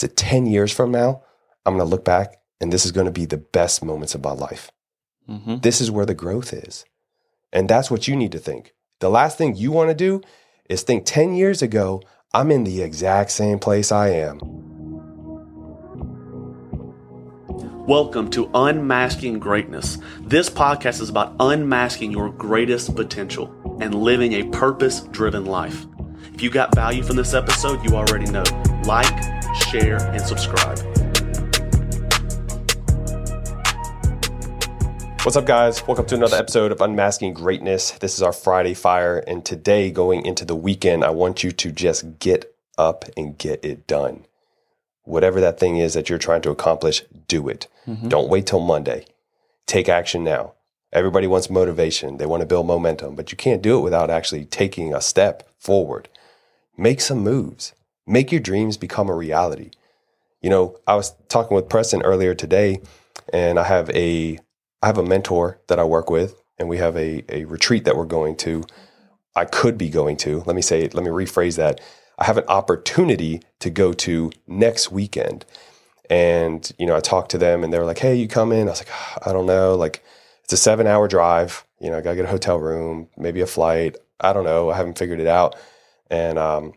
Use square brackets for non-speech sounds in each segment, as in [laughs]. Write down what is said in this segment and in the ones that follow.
said 10 years from now, I'm going to look back and this is going to be the best moments of my life. Mm-hmm. This is where the growth is. And that's what you need to think. The last thing you want to do is think 10 years ago, I'm in the exact same place I am. Welcome to Unmasking Greatness. This podcast is about unmasking your greatest potential and living a purpose driven life. If you got value from this episode, you already know. Like, share, and subscribe. What's up, guys? Welcome to another episode of Unmasking Greatness. This is our Friday Fire, and today, going into the weekend, I want you to just get up and get it done. Whatever that thing is that you're trying to accomplish, do it. Mm-hmm. Don't wait till Monday. Take action now. Everybody wants motivation, they want to build momentum, but you can't do it without actually taking a step forward. Make some moves, make your dreams become a reality. You know, I was talking with Preston earlier today, and I have a I have a mentor that I work with, and we have a, a retreat that we're going to. I could be going to. Let me say, let me rephrase that. I have an opportunity to go to next weekend. And, you know, I talked to them and they were like, hey, you come in? I was like, oh, I don't know. Like, it's a seven hour drive. You know, I got to get a hotel room, maybe a flight. I don't know. I haven't figured it out. And, um,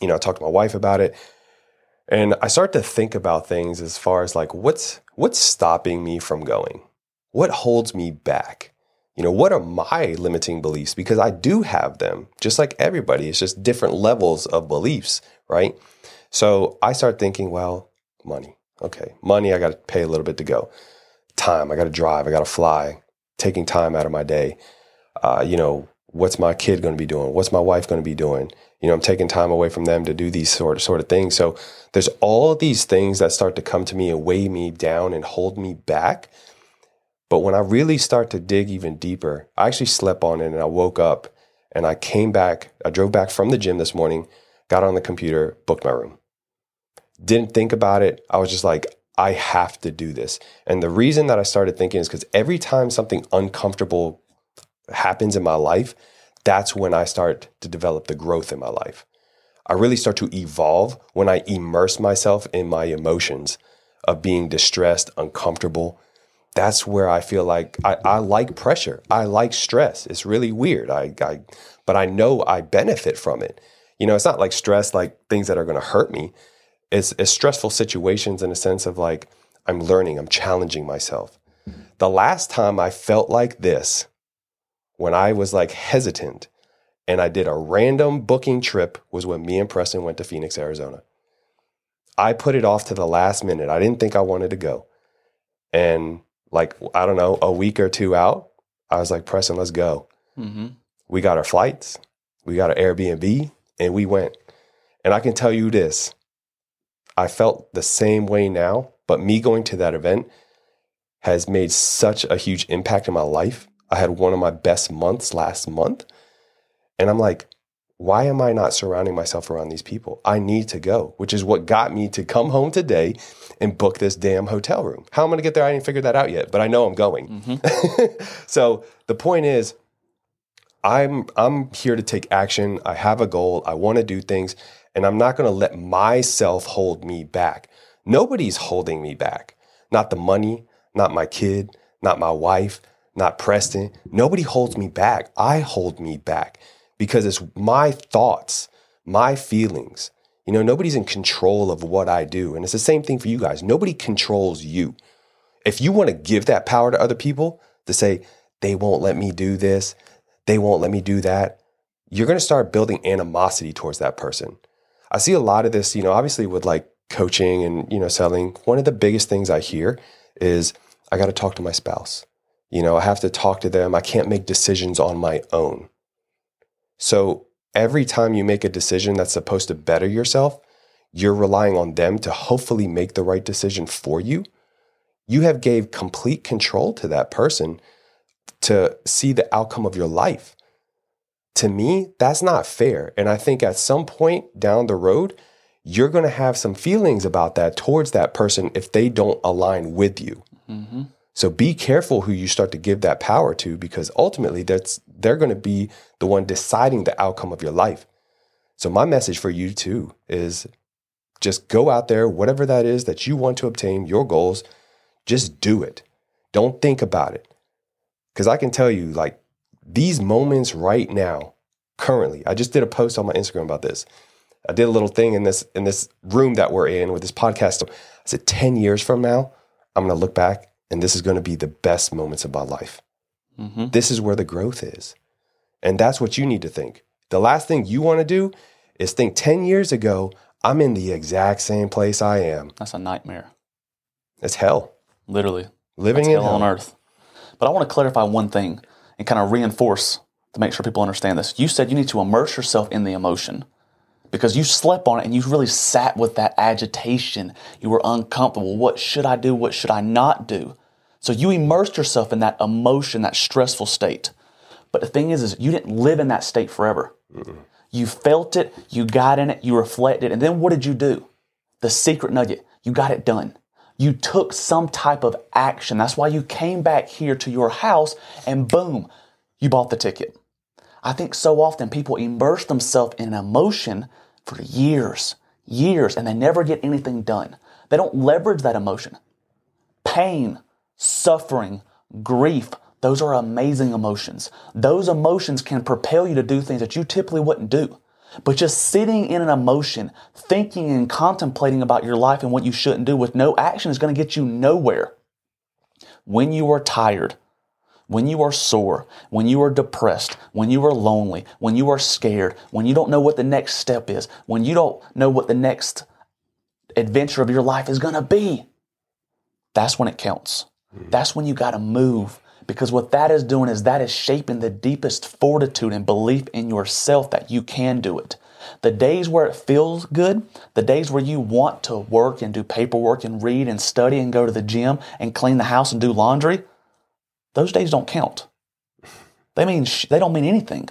you know, I talked to my wife about it. And I start to think about things as far as like, what's, what's stopping me from going? what holds me back? You know, what are my limiting beliefs? Because I do have them, just like everybody. It's just different levels of beliefs, right? So I start thinking, well, money. Okay, money, I got to pay a little bit to go. Time, I got to drive, I got to fly, taking time out of my day. Uh, you know, what's my kid going to be doing? What's my wife going to be doing? You know, I'm taking time away from them to do these sort of sort of things. So there's all these things that start to come to me and weigh me down and hold me back but when I really start to dig even deeper, I actually slept on it and I woke up and I came back. I drove back from the gym this morning, got on the computer, booked my room. Didn't think about it. I was just like, I have to do this. And the reason that I started thinking is because every time something uncomfortable happens in my life, that's when I start to develop the growth in my life. I really start to evolve when I immerse myself in my emotions of being distressed, uncomfortable, that's where I feel like I, I like pressure. I like stress. It's really weird. I, I, but I know I benefit from it. You know, it's not like stress, like things that are going to hurt me. It's, it's stressful situations in a sense of like, I'm learning, I'm challenging myself. The last time I felt like this, when I was like hesitant and I did a random booking trip, was when me and Preston went to Phoenix, Arizona. I put it off to the last minute. I didn't think I wanted to go. And like I don't know, a week or two out, I was like, Preston, let's go. Mm-hmm. We got our flights, we got our Airbnb, and we went. And I can tell you this I felt the same way now, but me going to that event has made such a huge impact in my life. I had one of my best months last month. And I'm like, why am I not surrounding myself around these people? I need to go, which is what got me to come home today and book this damn hotel room. How am I going to get there? I didn't figure that out yet, but I know I'm going. Mm-hmm. [laughs] so the point is, I'm I'm here to take action. I have a goal. I want to do things, and I'm not going to let myself hold me back. Nobody's holding me back. Not the money, not my kid, not my wife, not Preston. Nobody holds me back. I hold me back because it's my thoughts, my feelings. You know, nobody's in control of what I do. And it's the same thing for you guys. Nobody controls you. If you want to give that power to other people to say, they won't let me do this, they won't let me do that, you're going to start building animosity towards that person. I see a lot of this, you know, obviously with like coaching and, you know, selling. One of the biggest things I hear is I got to talk to my spouse. You know, I have to talk to them. I can't make decisions on my own. So every time you make a decision that's supposed to better yourself, you're relying on them to hopefully make the right decision for you. You have gave complete control to that person to see the outcome of your life. To me, that's not fair. And I think at some point down the road, you're going to have some feelings about that towards that person if they don't align with you. Mm-hmm. So be careful who you start to give that power to because ultimately that's they're going to be the one deciding the outcome of your life. So my message for you too is just go out there, whatever that is that you want to obtain, your goals, just do it. Don't think about it. Because I can tell you, like, these moments right now, currently, I just did a post on my Instagram about this. I did a little thing in this in this room that we're in with this podcast. I said, 10 years from now, I'm gonna look back and this is gonna be the best moments of my life. Mm-hmm. This is where the growth is. And that's what you need to think. The last thing you want to do is think 10 years ago, I'm in the exact same place I am. That's a nightmare, It's hell. literally. Living hell hell. on earth. But I want to clarify one thing and kind of reinforce to make sure people understand this. You said you need to immerse yourself in the emotion because you slept on it and you really sat with that agitation. You were uncomfortable. What should I do? What should I not do? So you immersed yourself in that emotion, that stressful state. But the thing is, is you didn't live in that state forever. You felt it, you got in it, you reflected, and then what did you do? The secret nugget, you got it done. You took some type of action. That's why you came back here to your house and boom, you bought the ticket. I think so often people immerse themselves in emotion for years, years, and they never get anything done. They don't leverage that emotion. Pain, suffering, grief, those are amazing emotions. Those emotions can propel you to do things that you typically wouldn't do. But just sitting in an emotion, thinking and contemplating about your life and what you shouldn't do with no action is going to get you nowhere. When you are tired, when you are sore, when you are depressed, when you are lonely, when you are scared, when you don't know what the next step is, when you don't know what the next adventure of your life is going to be, that's when it counts. Mm. That's when you got to move. Because what that is doing is that is shaping the deepest fortitude and belief in yourself that you can do it. The days where it feels good, the days where you want to work and do paperwork and read and study and go to the gym and clean the house and do laundry, those days don't count. They mean sh- they don't mean anything.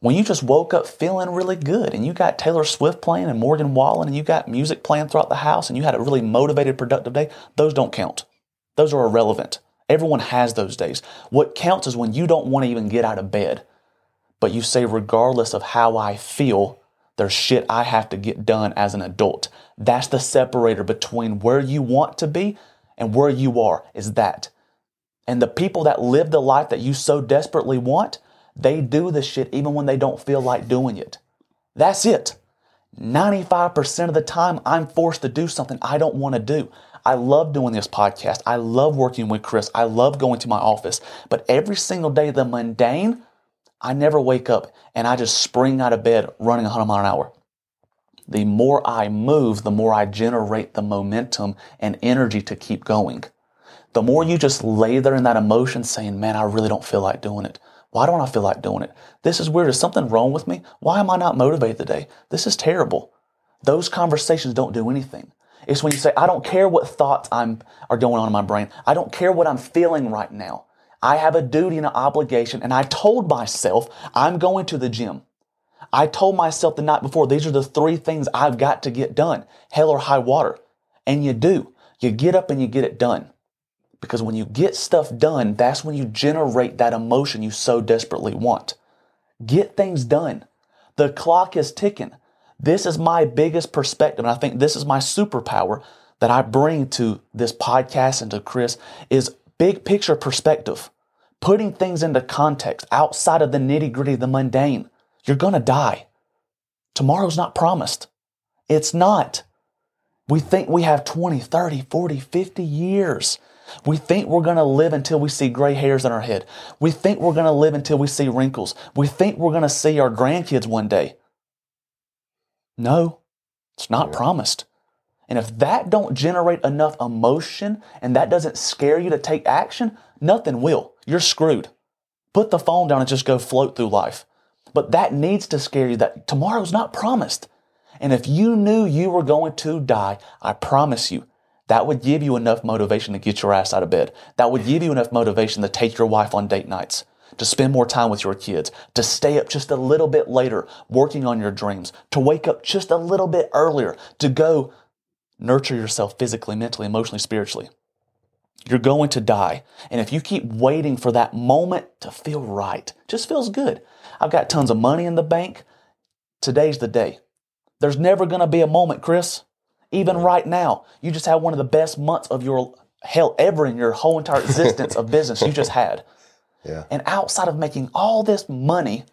When you just woke up feeling really good and you got Taylor Swift playing and Morgan Wallen and you got music playing throughout the house and you had a really motivated, productive day, those don't count. Those are irrelevant. Everyone has those days. What counts is when you don't want to even get out of bed, but you say, regardless of how I feel, there's shit I have to get done as an adult. That's the separator between where you want to be and where you are, is that. And the people that live the life that you so desperately want, they do the shit even when they don't feel like doing it. That's it. 95% of the time, I'm forced to do something I don't want to do. I love doing this podcast. I love working with Chris. I love going to my office. But every single day, the mundane, I never wake up and I just spring out of bed running 100 mile an hour. The more I move, the more I generate the momentum and energy to keep going. The more you just lay there in that emotion saying, man, I really don't feel like doing it. Why don't I feel like doing it? This is weird. Is something wrong with me? Why am I not motivated today? This is terrible. Those conversations don't do anything. It's when you say, I don't care what thoughts I'm, are going on in my brain. I don't care what I'm feeling right now. I have a duty and an obligation. And I told myself I'm going to the gym. I told myself the night before, these are the three things I've got to get done hell or high water. And you do. You get up and you get it done. Because when you get stuff done, that's when you generate that emotion you so desperately want. Get things done. The clock is ticking. This is my biggest perspective, and I think this is my superpower that I bring to this podcast and to Chris is big picture perspective. Putting things into context outside of the nitty gritty, the mundane. You're gonna die. Tomorrow's not promised. It's not. We think we have 20, 30, 40, 50 years. We think we're going to live until we see gray hairs in our head. We think we're going to live until we see wrinkles. We think we're going to see our grandkids one day. No, it's not promised. And if that don't generate enough emotion and that doesn't scare you to take action, nothing will. You're screwed. Put the phone down and just go float through life. But that needs to scare you that tomorrow's not promised. And if you knew you were going to die, I promise you, that would give you enough motivation to get your ass out of bed. That would give you enough motivation to take your wife on date nights, to spend more time with your kids, to stay up just a little bit later working on your dreams, to wake up just a little bit earlier, to go nurture yourself physically, mentally, emotionally, spiritually. You're going to die. And if you keep waiting for that moment to feel right, just feels good. I've got tons of money in the bank. Today's the day. There's never going to be a moment, Chris, Even right now, you just had one of the best months of your hell ever in your whole entire existence of business you just had. [laughs] Yeah. And outside of making all this money,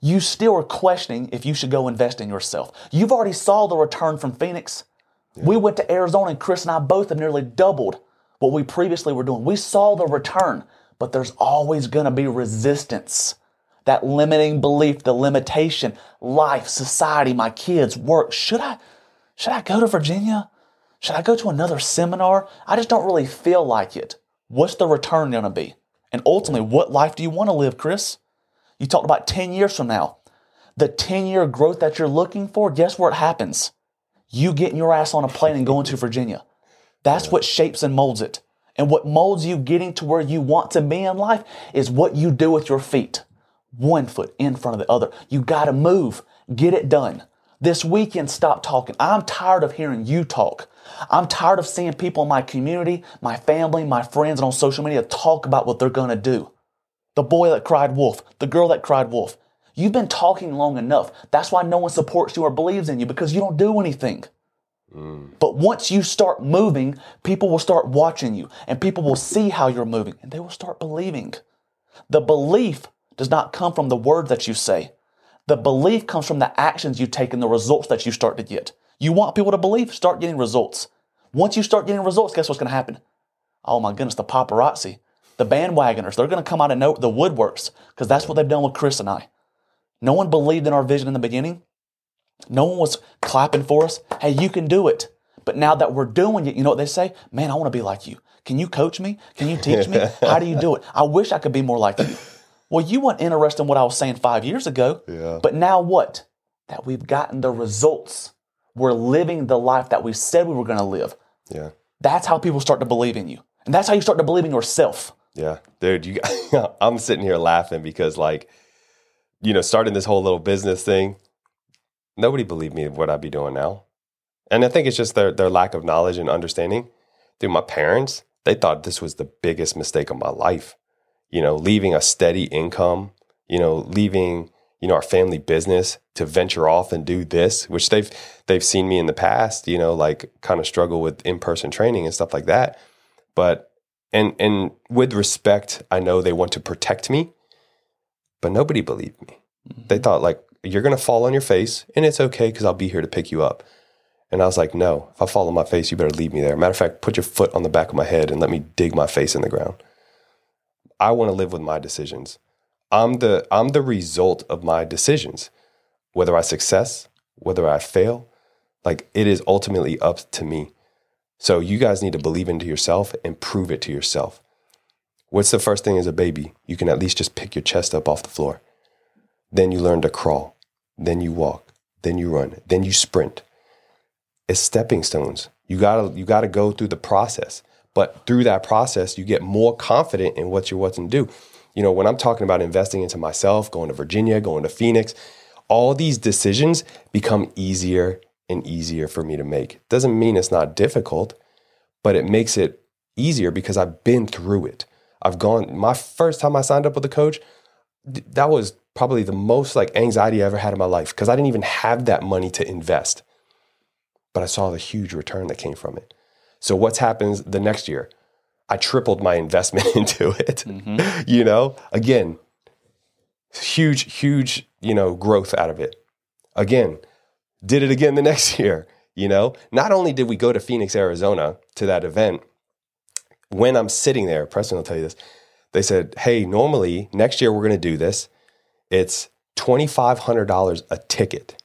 you still are questioning if you should go invest in yourself. You've already saw the return from Phoenix. We went to Arizona and Chris and I both have nearly doubled what we previously were doing. We saw the return, but there's always going to be resistance. That limiting belief, the limitation, life, society, my kids, work. Should I should I go to Virginia? Should I go to another seminar? I just don't really feel like it. What's the return going to be? And ultimately, what life do you want to live, Chris? You talked about 10 years from now. The 10 year growth that you're looking for, guess where it happens? You getting your ass on a plane and going to Virginia. That's what shapes and molds it. And what molds you getting to where you want to be in life is what you do with your feet. One foot in front of the other. You got to move. Get it done. This weekend, stop talking. I'm tired of hearing you talk. I'm tired of seeing people in my community, my family, my friends, and on social media talk about what they're going to do. The boy that cried wolf, the girl that cried wolf. You've been talking long enough. That's why no one supports you or believes in you because you don't do anything. Mm. But once you start moving, people will start watching you and people will see how you're moving and they will start believing. The belief does not come from the words that you say. The belief comes from the actions you take and the results that you start to get. You want people to believe, start getting results. Once you start getting results, guess what's going to happen? Oh my goodness, the paparazzi, the bandwagoners, they're going to come out and know the woodworks because that's what they've done with Chris and I. No one believed in our vision in the beginning. No one was clapping for us. Hey, you can do it. But now that we're doing it, you know what they say? Man, I want to be like you. Can you coach me? Can you teach me? [laughs] How do you do it? I wish I could be more like you. Well, you weren't interested in what I was saying five years ago. Yeah. But now what? That we've gotten the results. We're living the life that we said we were going to live. Yeah. That's how people start to believe in you. And that's how you start to believe in yourself. Yeah, dude, you. [laughs] I'm sitting here laughing because, like, you know, starting this whole little business thing, nobody believed me of what I'd be doing now, and I think it's just their their lack of knowledge and understanding. Dude, my parents, they thought this was the biggest mistake of my life. You know, leaving a steady income, you know, leaving you know our family business to venture off and do this, which they've they've seen me in the past, you know, like kind of struggle with in person training and stuff like that, but and and with respect, I know they want to protect me, but nobody believed me. They mm-hmm. thought like you're gonna fall on your face, and it's okay because I'll be here to pick you up. And I was like, no, if I fall on my face, you better leave me there. Matter of fact, put your foot on the back of my head and let me dig my face in the ground. I want to live with my decisions. I'm the I'm the result of my decisions. Whether I success, whether I fail, like it is ultimately up to me. So you guys need to believe into yourself and prove it to yourself. What's the first thing as a baby? You can at least just pick your chest up off the floor. Then you learn to crawl. Then you walk. Then you run. Then you sprint. It's stepping stones. You gotta you gotta go through the process. But through that process, you get more confident in what you're what to do. You know, when I'm talking about investing into myself, going to Virginia, going to Phoenix, all these decisions become easier and easier for me to make. Doesn't mean it's not difficult, but it makes it easier because I've been through it. I've gone my first time I signed up with a coach, that was probably the most like anxiety I ever had in my life because I didn't even have that money to invest. But I saw the huge return that came from it. So what's happens the next year? I tripled my [laughs] investment [laughs] into it. Mm-hmm. [laughs] You know, again, huge, huge, you know, growth out of it. Again, did it again the next year. You know, not only did we go to Phoenix, Arizona to that event, when I'm sitting there, Preston will tell you this. They said, Hey, normally next year we're going to do this. It's $2,500 a ticket.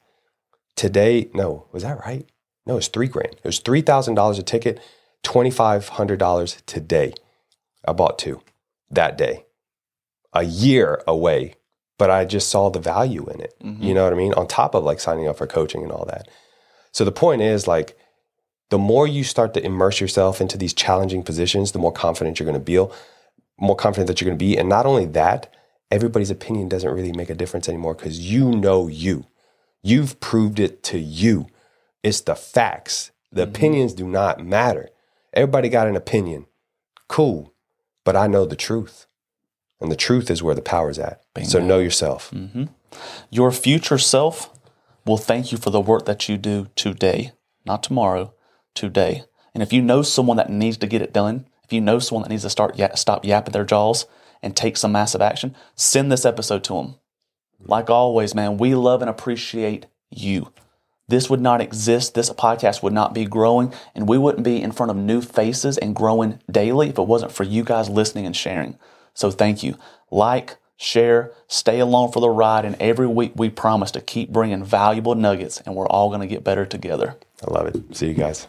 Today, no, was that right? No, it's three grand. It was $3,000 a ticket, $2,500 today. I bought two that day, a year away, but I just saw the value in it. Mm-hmm. You know what I mean? On top of like signing up for coaching and all that. So the point is like, the more you start to immerse yourself into these challenging positions, the more confident you're going to be, more confident that you're going to be. And not only that, everybody's opinion doesn't really make a difference anymore because you know you. You've proved it to you. It's the facts. The mm-hmm. opinions do not matter. Everybody got an opinion. Cool. But I know the truth. And the truth is where the power's at. So know yourself. Mm-hmm. Your future self will thank you for the work that you do today. not tomorrow, today. And if you know someone that needs to get it done, if you know someone that needs to start ya- stop yapping their jaws and take some massive action, send this episode to them. Like always, man, we love and appreciate you. This would not exist. This podcast would not be growing, and we wouldn't be in front of new faces and growing daily if it wasn't for you guys listening and sharing. So thank you. Like, share, stay along for the ride, and every week we promise to keep bringing valuable nuggets, and we're all going to get better together. I love it. See you guys.